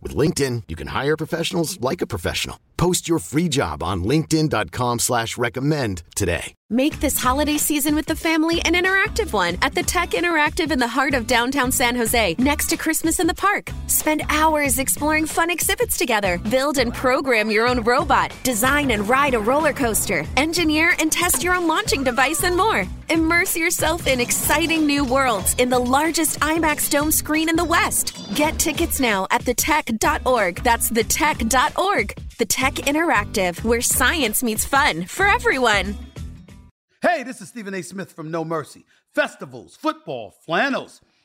With LinkedIn, you can hire professionals like a professional. Post your free job on linkedin.com slash recommend today. Make this holiday season with the family an interactive one at the Tech Interactive in the heart of downtown San Jose, next to Christmas in the Park. Spend hours exploring fun exhibits together. Build and program your own robot. Design and ride a roller coaster. Engineer and test your own launching device and more. Immerse yourself in exciting new worlds in the largest IMAX dome screen in the West. Get tickets now at thetech.org. That's thetech.org. The Tech Interactive, where science meets fun for everyone. Hey, this is Stephen A. Smith from No Mercy. Festivals, football, flannels.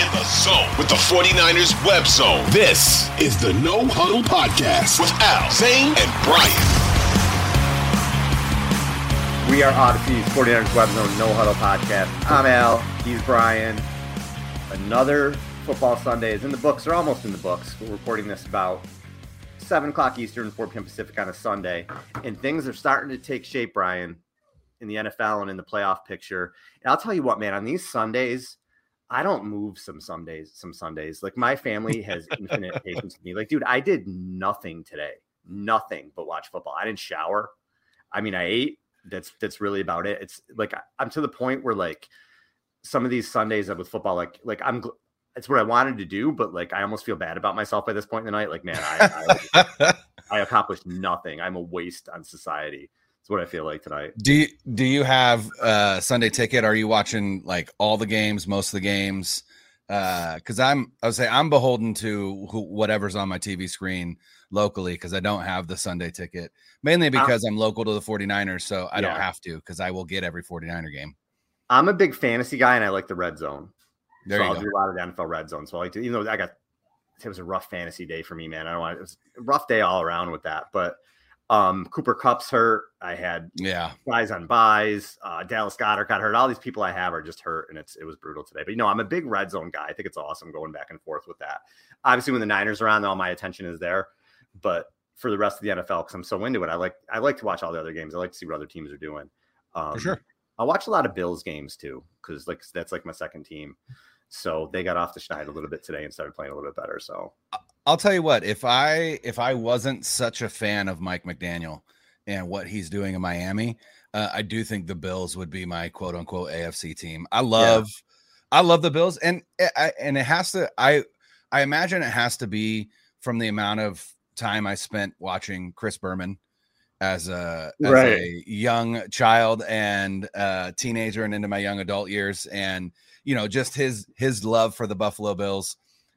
in the zone with the 49ers web zone. This is the No Huddle Podcast with Al, Zane, and Brian. We are Odyssey's 49ers web zone No Huddle Podcast. I'm Al. He's Brian. Another football Sunday is in the books, or almost in the books. We're recording this about 7 o'clock Eastern, 4 p.m. Pacific on a Sunday. And things are starting to take shape, Brian in the NFL and in the playoff picture. And I'll tell you what, man, on these Sundays, I don't move some Sundays, some Sundays. Like my family has infinite patience with me. Like, dude, I did nothing today. Nothing but watch football. I didn't shower. I mean, I ate. That's that's really about it. It's like I'm to the point where like some of these Sundays with football, like like I'm it's what I wanted to do, but like I almost feel bad about myself by this point in the night. Like, man, I I, I accomplished nothing. I'm a waste on society what I feel like tonight. Do you do you have a Sunday ticket? Are you watching like all the games, most of the games? Because uh, I'm, I would say I'm beholden to who, whatever's on my TV screen locally because I don't have the Sunday ticket, mainly because I'm, I'm local to the 49ers, so I yeah. don't have to because I will get every 49er game. I'm a big fantasy guy and I like the red zone. There so I'll go. do a lot of the NFL red zone. So I like to, even though I got it was a rough fantasy day for me, man. I don't want it was a rough day all around with that, but um, Cooper Kupp's hurt. I had yeah guys on buys. Uh, Dallas Goedert got hurt. All these people I have are just hurt, and it's it was brutal today. But you know, I'm a big red zone guy. I think it's awesome going back and forth with that. Obviously, when the Niners are on, all my attention is there. But for the rest of the NFL, because I'm so into it, I like I like to watch all the other games. I like to see what other teams are doing. Um, for sure. I watch a lot of Bills games too, because like that's like my second team. So they got off the schneid a little bit today and started playing a little bit better. So I'll tell you what, if I if I wasn't such a fan of Mike McDaniel and what he's doing in Miami, uh, I do think the Bills would be my quote unquote AFC team. I love yeah. I love the Bills and I, and it has to I I imagine it has to be from the amount of time I spent watching Chris Berman as a as right. a young child and uh teenager and into my young adult years and you know just his his love for the Buffalo Bills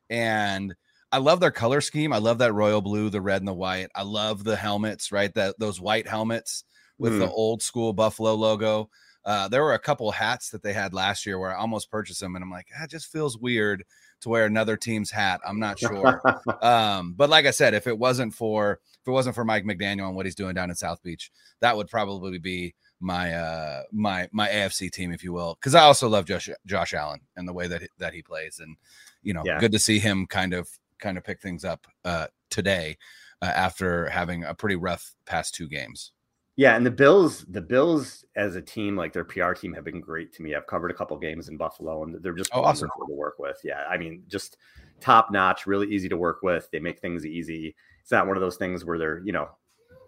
and I love their color scheme. I love that royal blue, the red and the white. I love the helmets, right? That those white helmets with mm. the old school Buffalo logo. Uh, there were a couple hats that they had last year where I almost purchased them, and I'm like, it just feels weird to wear another team's hat. I'm not sure. um, but like I said, if it wasn't for if it wasn't for Mike McDaniel and what he's doing down in South Beach, that would probably be my uh my my AFC team, if you will. Because I also love Josh Josh Allen and the way that that he plays, and you know, yeah. good to see him kind of kind of pick things up uh, today uh, after having a pretty rough past two games. Yeah, and the Bills, the Bills as a team, like their PR team, have been great to me. I've covered a couple games in Buffalo, and they're just oh, awesome to work with. Yeah, I mean, just top notch, really easy to work with. They make things easy. It's not one of those things where they're, you know,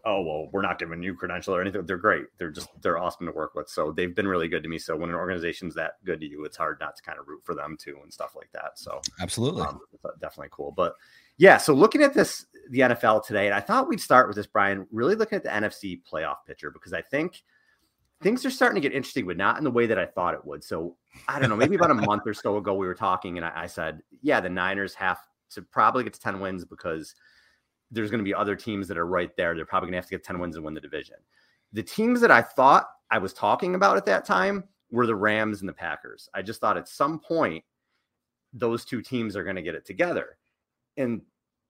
oh well, we're not giving you credential or anything. They're great. They're just they're awesome to work with. So they've been really good to me. So when an organization's that good to you, it's hard not to kind of root for them too and stuff like that. So absolutely, um, definitely cool. But yeah, so looking at this, the NFL today, and I thought we'd start with this, Brian, really looking at the NFC playoff picture because I think things are starting to get interesting, but not in the way that I thought it would. So I don't know, maybe about a month or so ago, we were talking, and I, I said, yeah, the Niners have to probably get to 10 wins because there's going to be other teams that are right there. They're probably going to have to get 10 wins and win the division. The teams that I thought I was talking about at that time were the Rams and the Packers. I just thought at some point, those two teams are going to get it together and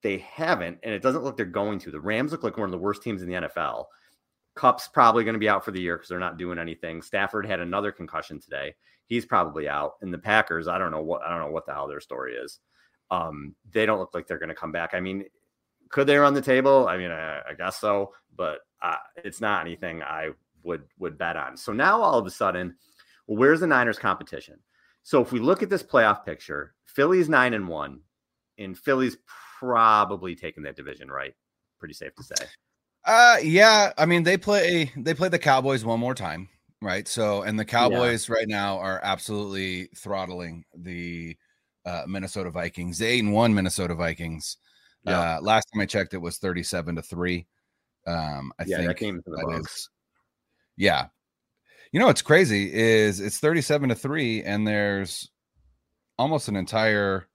they haven't, and it doesn't look they're going to. The Rams look like one of the worst teams in the NFL. Kupp's probably going to be out for the year because they're not doing anything. Stafford had another concussion today. He's probably out. And the Packers, I don't know what I don't know what the hell their story is. Um, they don't look like they're going to come back. I mean, could they run the table? I mean, I, I guess so, but uh, it's not anything I would would bet on. So now all of a sudden, well, where's the Niners competition? So if we look at this playoff picture, Philly's nine and one, and Philly's probably taking that division, right? Pretty safe to say. Uh yeah, I mean they play they play the Cowboys one more time, right? So and the Cowboys yeah. right now are absolutely throttling the uh, Minnesota Vikings. The eight and one Minnesota Vikings. Yeah. Uh, last time I checked, it was thirty-seven to three. Um, I yeah, think that came to the is, Yeah, you know what's crazy is it's thirty-seven to three, and there's almost an entire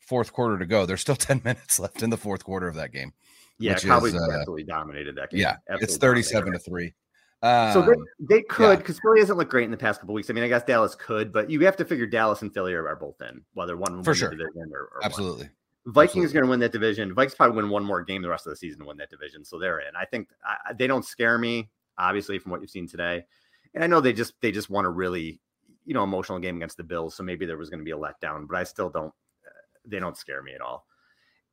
fourth quarter to go. There's still 10 minutes left in the fourth quarter of that game. Yeah, Cowboys is, uh, absolutely dominated that game. Yeah, absolutely it's 37 to 3. Um, so they, um, they could because yeah. Philly hasn't looked great in the past couple weeks. I mean, I guess Dallas could, but you have to figure Dallas and Philly are, are both in, whether one for sure division or, or absolutely. One. Vikings are going to win that division. Vikings probably win one more game the rest of the season to win that division, so they're in. I think I, they don't scare me, obviously, from what you've seen today. And I know they just they just won a really you know emotional game against the Bills, so maybe there was going to be a letdown, but I still don't they don't scare me at all.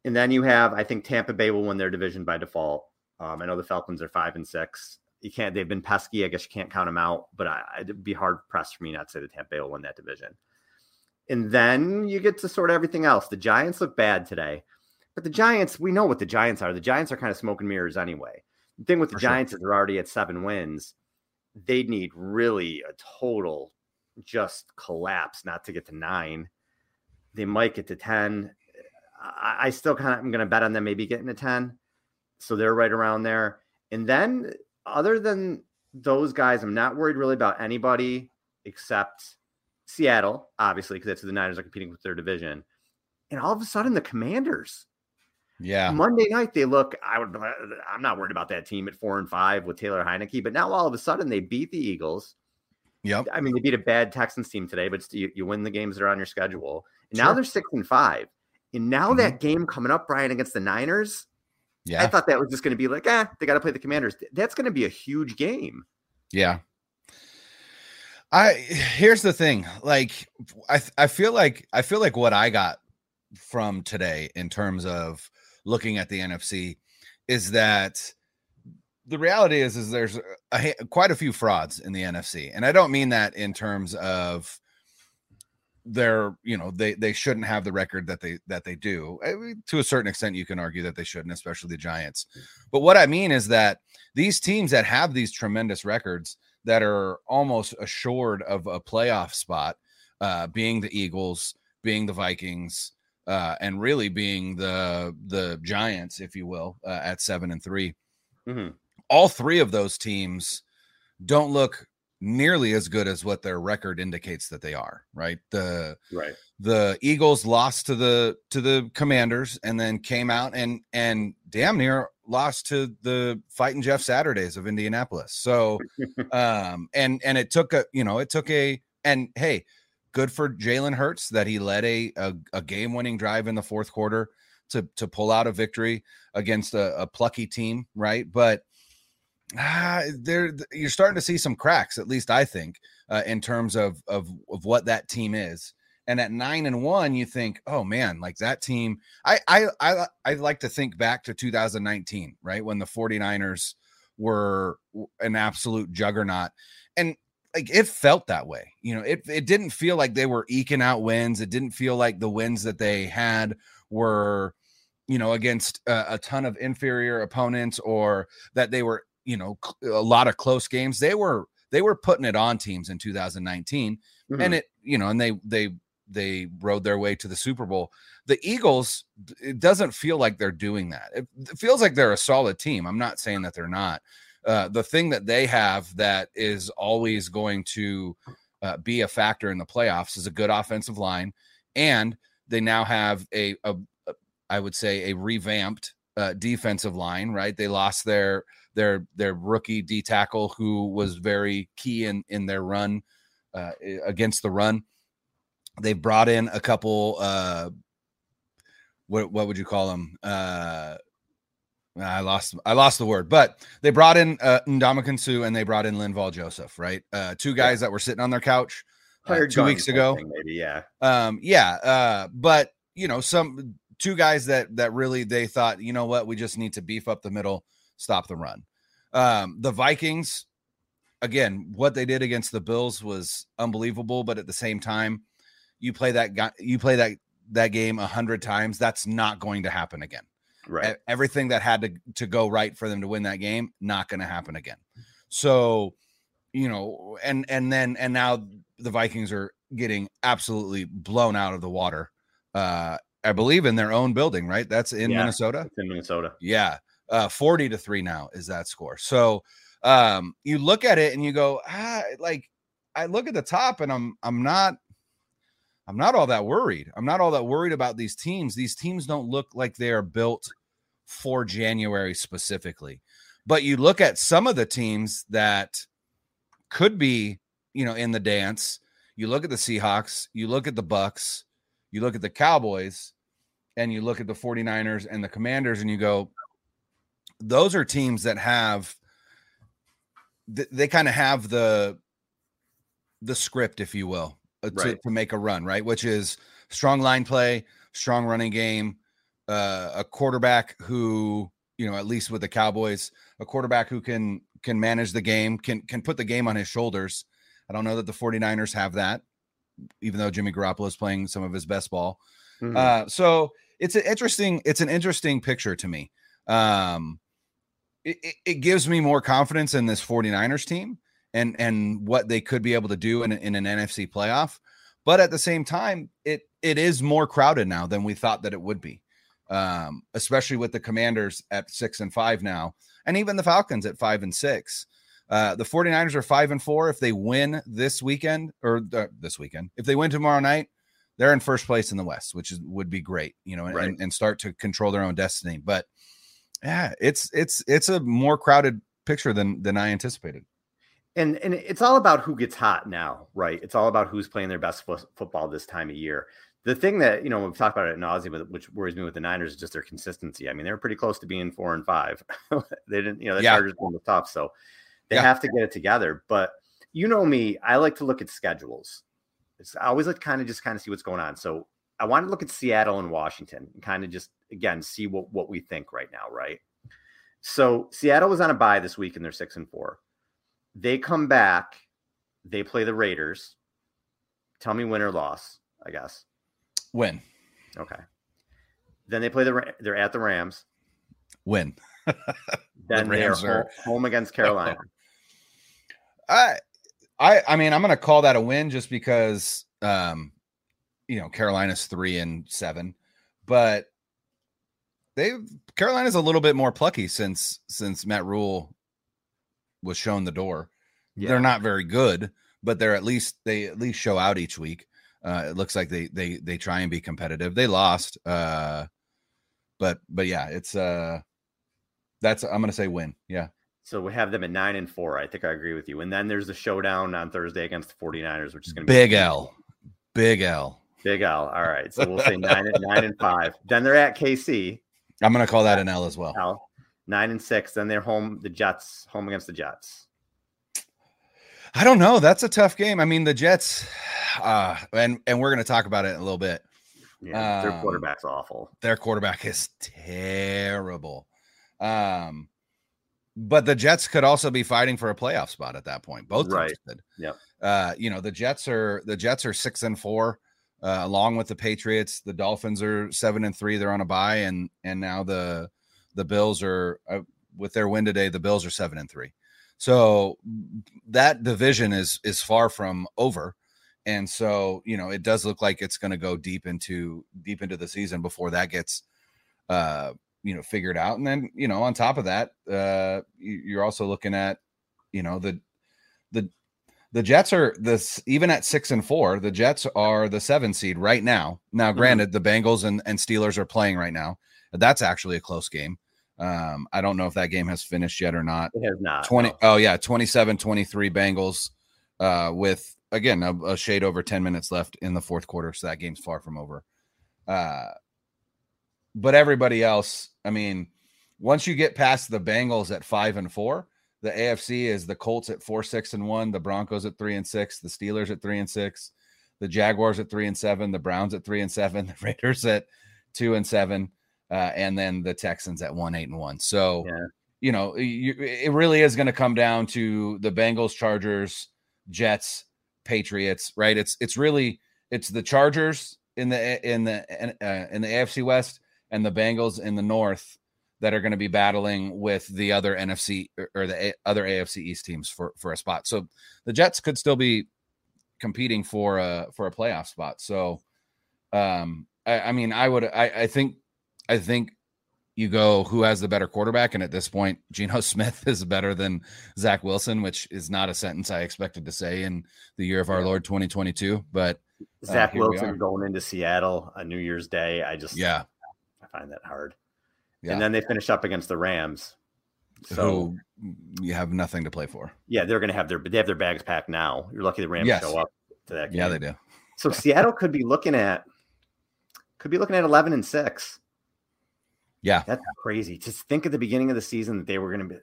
And then you have, I think Tampa Bay will win their division by default. Um, I know the Falcons are five and six. You can't, they've been pesky. I guess you can't count them out, but I, it'd be hard pressed for me not to say that Tampa Bay will win that division. And then you get to sort of everything else. The Giants look bad today, but the Giants, we know what the Giants are. The Giants are kind of smoke and mirrors anyway. The thing with the for Giants sure. is they're already at seven wins. They'd need really a total just collapse not to get to nine. They might get to 10. I, I still kind of am going to bet on them maybe getting to 10. So they're right around there. And then, other than those guys, I'm not worried really about anybody except Seattle, obviously, because that's who the Niners are competing with their division. And all of a sudden, the Commanders. Yeah. Monday night, they look. I would. I'm not worried about that team at four and five with Taylor Heinicke, but now all of a sudden they beat the Eagles. Yep. I mean, they beat a bad Texans team today, but you, you win the games that are on your schedule. And sure. now they're six and five. And now mm-hmm. that game coming up, Brian, against the Niners, yeah, I thought that was just going to be like, ah, eh, they got to play the Commanders. That's going to be a huge game. Yeah. I here's the thing. Like, I I feel like I feel like what I got from today in terms of looking at the NFC is that the reality is is there's a, quite a few frauds in the NFC, and I don't mean that in terms of they're you know they they shouldn't have the record that they that they do I mean, to a certain extent you can argue that they shouldn't especially the giants but what i mean is that these teams that have these tremendous records that are almost assured of a playoff spot uh being the eagles being the vikings uh and really being the the giants if you will uh, at seven and 3 mm-hmm. all three of those teams don't look nearly as good as what their record indicates that they are right? The right. the eagles lost to the to the commanders and then came out and and damn near lost to the fighting jeff saturdays of indianapolis. So um and and it took a you know it took a and hey good for jalen hurts that he led a a, a game winning drive in the fourth quarter to to pull out a victory against a, a plucky team right? But ah, there you're starting to see some cracks, at least I think, uh, in terms of of of what that team is. And at nine and one, you think, oh man, like that team. I I I I like to think back to 2019, right when the 49ers were an absolute juggernaut. And like it felt that way. You know, it it didn't feel like they were eking out wins. It didn't feel like the wins that they had were, you know, against a, a ton of inferior opponents or that they were, you know, a lot of close games. They were they were putting it on teams in 2019 mm-hmm. and it, you know, and they they they rode their way to the Super Bowl. The Eagles, it doesn't feel like they're doing that. It, it feels like they're a solid team. I'm not saying that they're not. Uh, the thing that they have that is always going to uh, be a factor in the playoffs is a good offensive line, and they now have a, a, a I would say a revamped uh, defensive line. Right, they lost their their their rookie D tackle who was very key in in their run uh, against the run. They brought in a couple. Uh, what what would you call them? Uh, I lost I lost the word, but they brought in uh, Ndamukong Suh and they brought in Linval Joseph, right? Uh, two guys yeah. that were sitting on their couch uh, two weeks ago. maybe, yeah, um, yeah. Uh, but you know, some two guys that that really they thought, you know what, we just need to beef up the middle, stop the run. Um, the Vikings, again, what they did against the Bills was unbelievable, but at the same time, you play that guy, you play that that game a hundred times, that's not going to happen again. Right. Everything that had to, to go right for them to win that game, not going to happen again. So, you know, and and then and now the Vikings are getting absolutely blown out of the water. Uh I believe in their own building, right? That's in yeah, Minnesota. in Minnesota. Yeah. Uh 40 to 3 now is that score. So, um you look at it and you go, ah, like I look at the top and I'm I'm not I'm not all that worried. I'm not all that worried about these teams. These teams don't look like they are built for January specifically. But you look at some of the teams that could be, you know, in the dance. You look at the Seahawks, you look at the Bucks, you look at the Cowboys, and you look at the 49ers and the Commanders and you go those are teams that have they kind of have the the script if you will uh, to, right. to make a run, right? Which is strong line play, strong running game, uh, a quarterback who, you know, at least with the Cowboys, a quarterback who can can manage the game, can can put the game on his shoulders. I don't know that the 49ers have that, even though Jimmy Garoppolo is playing some of his best ball. Mm-hmm. Uh, so it's an interesting, it's an interesting picture to me. Um, it, it, gives me more confidence in this 49ers team and and what they could be able to do in, in an NFC playoff. But at the same time, it it is more crowded now than we thought that it would be. Um, especially with the commanders at six and five now, and even the Falcons at five and six. Uh, the 49ers are five and four. If they win this weekend or uh, this weekend, if they win tomorrow night, they're in first place in the West, which is would be great, you know, right. and, and start to control their own destiny. But yeah, it's it's it's a more crowded picture than than I anticipated and and it's all about who gets hot now, right? It's all about who's playing their best fo- football this time of year. The thing that you know we've talked about it nauseum, which worries me with the Niners, is just their consistency. I mean, they're pretty close to being four and five. they didn't, you know, the yeah. Chargers won the top, so they yeah. have to get it together. But you know me, I like to look at schedules. It's, I always like kind of just kind of see what's going on. So I want to look at Seattle and Washington and kind of just again see what what we think right now, right? So Seattle was on a bye this week and they're six and four. They come back. They play the Raiders. Tell me win or loss. I guess win. Okay. Then they play the. They're at the Rams. Win. then the they're are... home against Carolina. I, I, I mean, I'm going to call that a win just because, um, you know, Carolina's three and seven, but they Carolina's a little bit more plucky since since Matt Rhule was shown the door. Yeah. They're not very good, but they're at least they at least show out each week. Uh, it looks like they they they try and be competitive. They lost, uh, but but yeah, it's uh, that's I'm gonna say win. Yeah. So we have them at nine and four. I think I agree with you. And then there's the showdown on Thursday against the 49ers, which is going to be big L, big L, big L. All right. So we'll say nine and nine and five. Then they're at KC. I'm going to call that an L as well. L nine and six. Then they're home. The Jets home against the Jets. I don't know. That's a tough game. I mean, the Jets, uh, and and we're going to talk about it in a little bit. Yeah, their um, quarterback's awful. Their quarterback is terrible. Um, but the Jets could also be fighting for a playoff spot at that point. Both Right. teams could. Yep. Uh, you know, the Jets are the Jets are six and four, uh, along with the Patriots. The Dolphins are seven and three. They're on a bye, and and now the the Bills are uh, with their win today. The Bills are seven and three. So that division is is far from over. And so, you know, it does look like it's going to go deep into deep into the season before that gets uh you know figured out and then you know on top of that uh you- you're also looking at you know the the jets are this even at six and four the jets are the seven seed right now now granted the bengals and, and steelers are playing right now that's actually a close game um i don't know if that game has finished yet or not It has not. 20 no. oh yeah 27 23 bengals uh with again a, a shade over 10 minutes left in the fourth quarter so that game's far from over uh but everybody else i mean once you get past the bengals at five and four the afc is the colts at four six and one the broncos at three and six the steelers at three and six the jaguars at three and seven the browns at three and seven the raiders at two and seven uh, and then the texans at one eight and one so Yeah. you know you, it really is going to come down to the bengals chargers jets patriots right it's it's really it's the chargers in the in the uh, in the afc west and the bengals in the north that are going to be battling with the other nfc or- the A- other afc east teams for for a spot. So the jets could still be competing for a for a playoff spot. So um i, I mean i would I, I think i think you go who has the better quarterback? And at this point Geno smith is better than zach wilson which is not a sentence i expected to say in the year of our lord 2022 but Zach here Wilson going into Seattle on New Year's Day. I just yeah. I find that hard. Yeah And then they finish up against the Rams. So who you have nothing to play for yeah, they're gonna have their they have their bags packed now. You're lucky the Rams Yes. show up to that game. yeah they do So Seattle could be looking at could be looking at eleven and six. yeah That's crazy. Just think at the beginning of the season that they were going to be,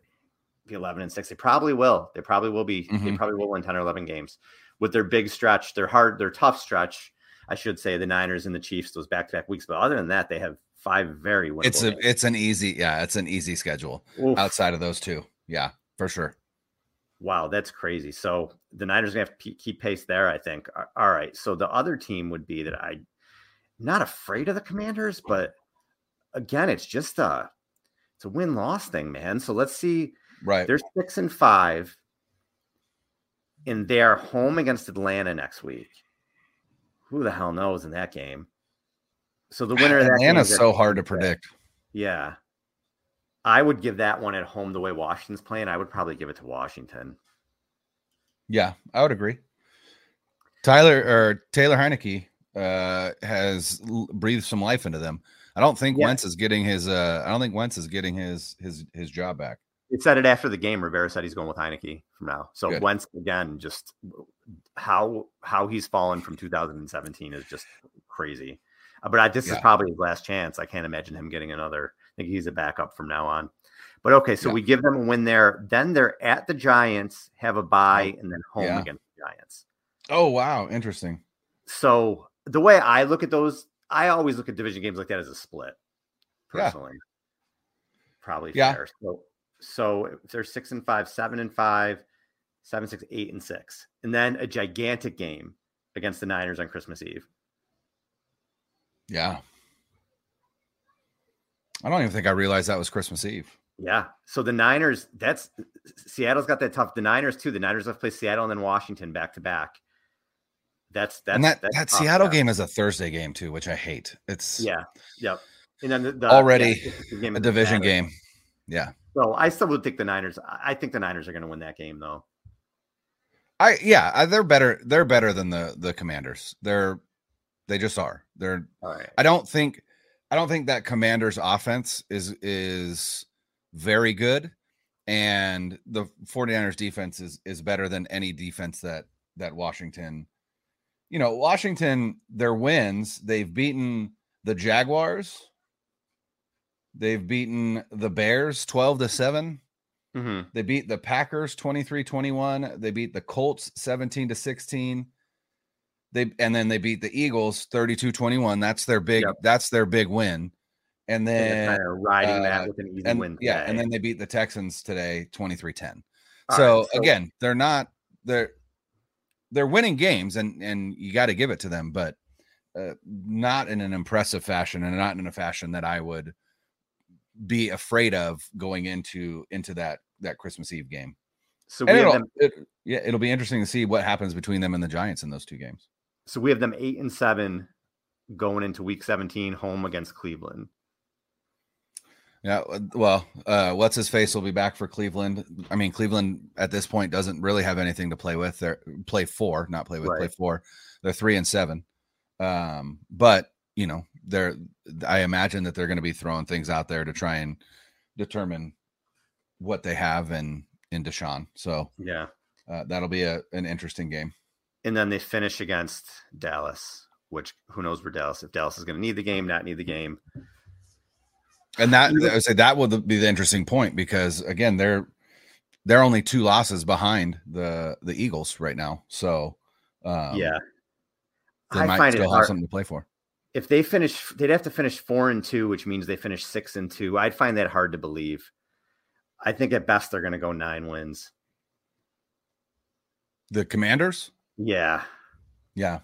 be 11 and 6. They probably will. They probably will be. They Mhm. probably will win 10 or 11 games with their big stretch, their hard, their tough stretch. I should say the Niners and the Chiefs, those back to back weeks. But other than that, they have five very winnable it's a games. it's an easy yeah it's an easy schedule Oof. outside of those two yeah for sure Wow, that's crazy. So the Niners gonna have to keep pace there. I think. All right. So the other team would be that I, not afraid of the Commanders, but again, it's just a, it's a win loss thing, man. So let's see. right They're six and five, and they're home against Atlanta next week. Who the hell knows in that game? So the winner of that atlanta's is so hard to predict Yeah, I would give that one at home the way Washington's playing. I would probably give it to Washington. Yeah, I would agree. Tyler or Taylor Heinicke uh, has l- breathed some life into them. I don't think Yeah. Wentz is getting his. Uh, I don't think Wentz is getting his his his job back. It said it after the game. Rivera said he's going with Heinicke from now. So Good. Wentz again, just how how he's fallen from 2017 is just crazy. Uh, But I, this is probably his last chance. I can't imagine him getting another. I think he's a backup from now on. But okay, so Yeah. we give them a win there. Then they're at the Giants, have a bye, and then home Yeah. against the Giants. Oh wow, interesting. So the way I look at those, I always look at division games like that as a split. Yeah. Personally, probably Yeah. fair. So, so if they're six and five, seven and five, seven, six, eight and six, and then a gigantic game against the Niners on Christmas Eve. Yeah, I don't even think I realized that was Christmas Eve. Yeah. So the Niners, that's Seattle's got that tough. The Niners too. The Niners have played Seattle and then Washington back to back. That's that's and that that's that Seattle game is a Thursday game too, which I hate. It's Yeah. Yep. And then the, the Already yeah, the a division Saturday. game. Yeah, So I still would think the Niners. I think the Niners are going to win that game though. I yeah, they're better. They're better than the the Commanders. They're they just are. They're right. I don't think I don't think that Commanders offense is is very good and the 49ers defense is is better than any defense that that Washington you know, Washington their wins, they've beaten the Jaguars. They've beaten the Bears 12 to 7. hmm They beat the Packers 23-21. They beat the Colts 17 to 16. They and then they beat the Eagles 32-21. That's their big Yep. that's their big win. and then kind of riding uh, that with an easy and win. yeah, and then they beat the Texans today 23-10. So, right, so- again, they're not they're they're winning games and and you got to give it to them, but uh, not in an impressive fashion and not in a fashion that I would be afraid of going into into that that Christmas Eve game. so we it'll, them. it, yeah, it'll be interesting to see what happens between them and the Giants in those two games. So we have them eight and seven going into Week 17, home against Cleveland. Yeah, well, uh, what's his face will be back for Cleveland. I mean, Cleveland at this point doesn't really have anything to play with. They're play four, not play with, play four. They're three and seven. Um, but you know, they're I imagine that they're going to be throwing things out there to try and determine what they have in in Deshaun. So Yeah. uh, that'll be a an interesting game. And then they finish against Dallas, which who knows where Dallas, if Dallas is going to need the game, not need the game. And that I would say that will be the interesting point because again, they're they're only two losses behind the the Eagles right now. So um, yeah. they I might find it still have hard. something to play for. If they finish, they'd have to finish four and two, which means they finish six and two. I'd find that hard to believe. I think at best they're going to go nine wins. The Commanders, Yeah. yeah,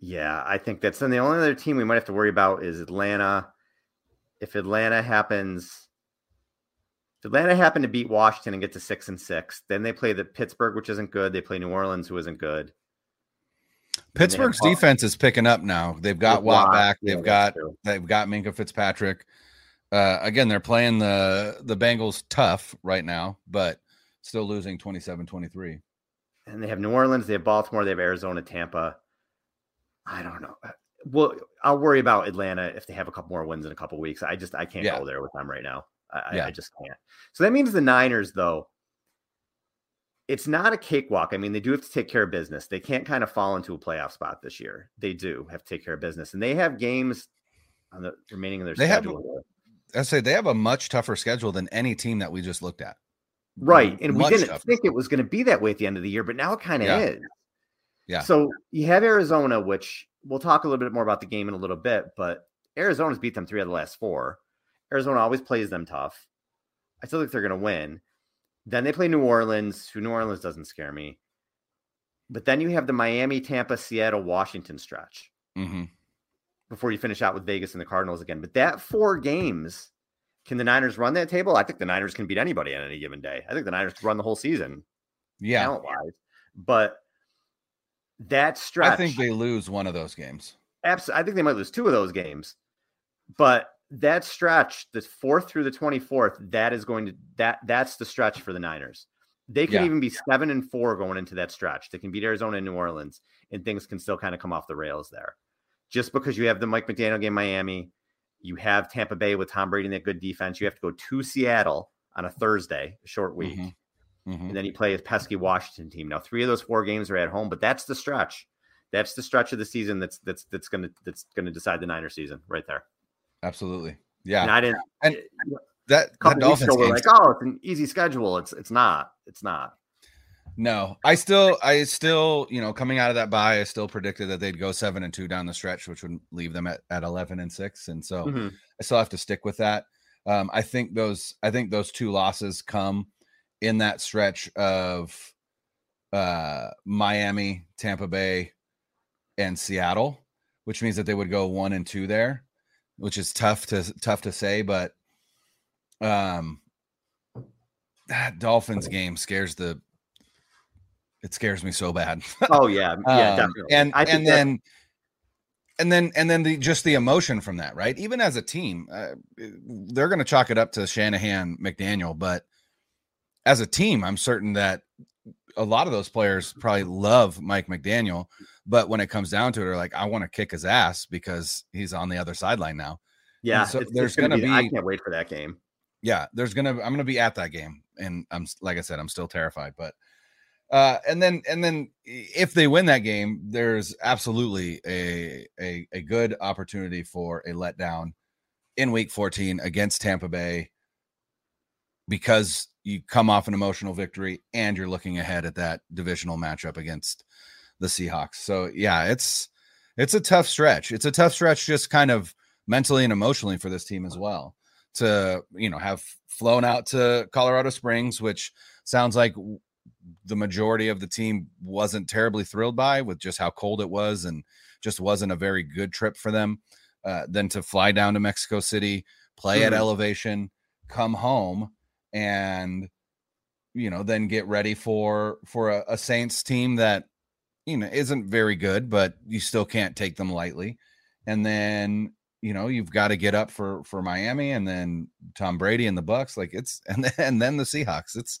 Yeah, I think that's then the only other team we might have to worry about is Atlanta. If Atlanta happens, if Atlanta happen to beat Washington and get to six and six, then they play the Pittsburgh, which isn't good. They play New Orleans, who isn't good. Pittsburgh's defense is picking up now. They've got Watt back. They've that's got true. they've got Minkah Fitzpatrick. Uh, again, they're playing the the Bengals tough right now, but still losing 27-23. And they have New Orleans, they have Baltimore, they have Arizona, Tampa. I don't know. Uh, well, I'll worry about Atlanta if they have a couple more wins in a couple weeks. I just I can't Yeah. go there with them right now. I, Yeah. I just can't. So that means the Niners, though, it's not a cakewalk. I mean, they do have to take care of business. They can't kind of fall into a playoff spot this year. They do have to take care of business, and they have games on the remaining of their They have- schedule. I say they have a much tougher schedule than any team that we just looked at. Right. And we didn't think it was going to be that way at the end of the year, but now it kind of Yeah. is. Yeah. So you have Arizona, which we'll talk a little bit more about the game in a little bit, but Arizona's beat them three out of the last four. Arizona always plays them tough. I still think they're going to win. Then they play New Orleans, who New Orleans doesn't scare me. But then you have the Miami, Tampa, Seattle, Washington stretch hmm before you finish out with Vegas and the Cardinals again. But that four games, can the Niners run that table? I think the Niners can beat anybody on any given day. I think the Niners run the whole season, Yeah, talent wise. But that stretch, I think they lose one of those games. absolutely, I think they might lose two of those games. But that stretch, the fourth through the 24th, that is going to that that's the stretch for the Niners. They can Yeah. even be seven and four going into that stretch. They can beat Arizona and New Orleans, and things can still kind of come off the rails there. Just because you have the Mike McDaniel game, Miami, you have Tampa Bay with Tom Brady and that good defense. You have to go to Seattle on a Thursday, a short week, Mhm. Mhm. and then you play a pesky Washington team. Now, three of those four games are at home, but that's the stretch. That's the stretch of the season that's that's that's gonna that's gonna decide the Niner season right there. Absolutely. And Yeah. I didn't. And a that, that Dolphins game like, oh, it's an easy schedule. It's it's not. It's not. No, I still, I still, you know, coming out of that bye, I still predicted that they'd go seven and two down the stretch, which would leave them at, at eleven and six, and so Mhm. I still have to stick with that. Um, I think those, I think those two losses come in that stretch of uh, Miami, Tampa Bay, and Seattle, which means that they would go one and two there, which is tough to tough to say, but um, that Dolphins game scares the it scares me so bad. Oh yeah, yeah, Um, definitely. And I and then and then and then the just the emotion from that, right? Even as a team, uh, they're going to chalk it up to Shanahan, McDaniel, but as a team, I'm certain that a lot of those players probably love Mike McDaniel, but when it comes down to it, they're like, I want to kick his ass because he's on the other sideline now. yeah, so it's- there's gonna gonna I can't wait for that game. yeah there's gonna i'm gonna be at that game and i'm like i said i'm still terrified but uh and then and then if they win that game there's absolutely a a, a good opportunity for a letdown in week 14 against tampa bay because you come off an emotional victory and you're looking ahead at that divisional matchup against the seahawks. So yeah it's it's a tough stretch. It's a tough stretch just kind of mentally and emotionally for this team as well to you know have flown out to Colorado Springs, which sounds like the majority of the team wasn't terribly thrilled by with just how cold it was and just wasn't a very good trip for them. Uh, then to fly down to Mexico City, play mm-hmm. at elevation, come home, and you know then get ready for for a, a Saints team that you know isn't very good, but you still can't take them lightly. And then you know you've got to get up for for Miami and then Tom Brady and the Bucks. like it's and then, and then the Seahawks it's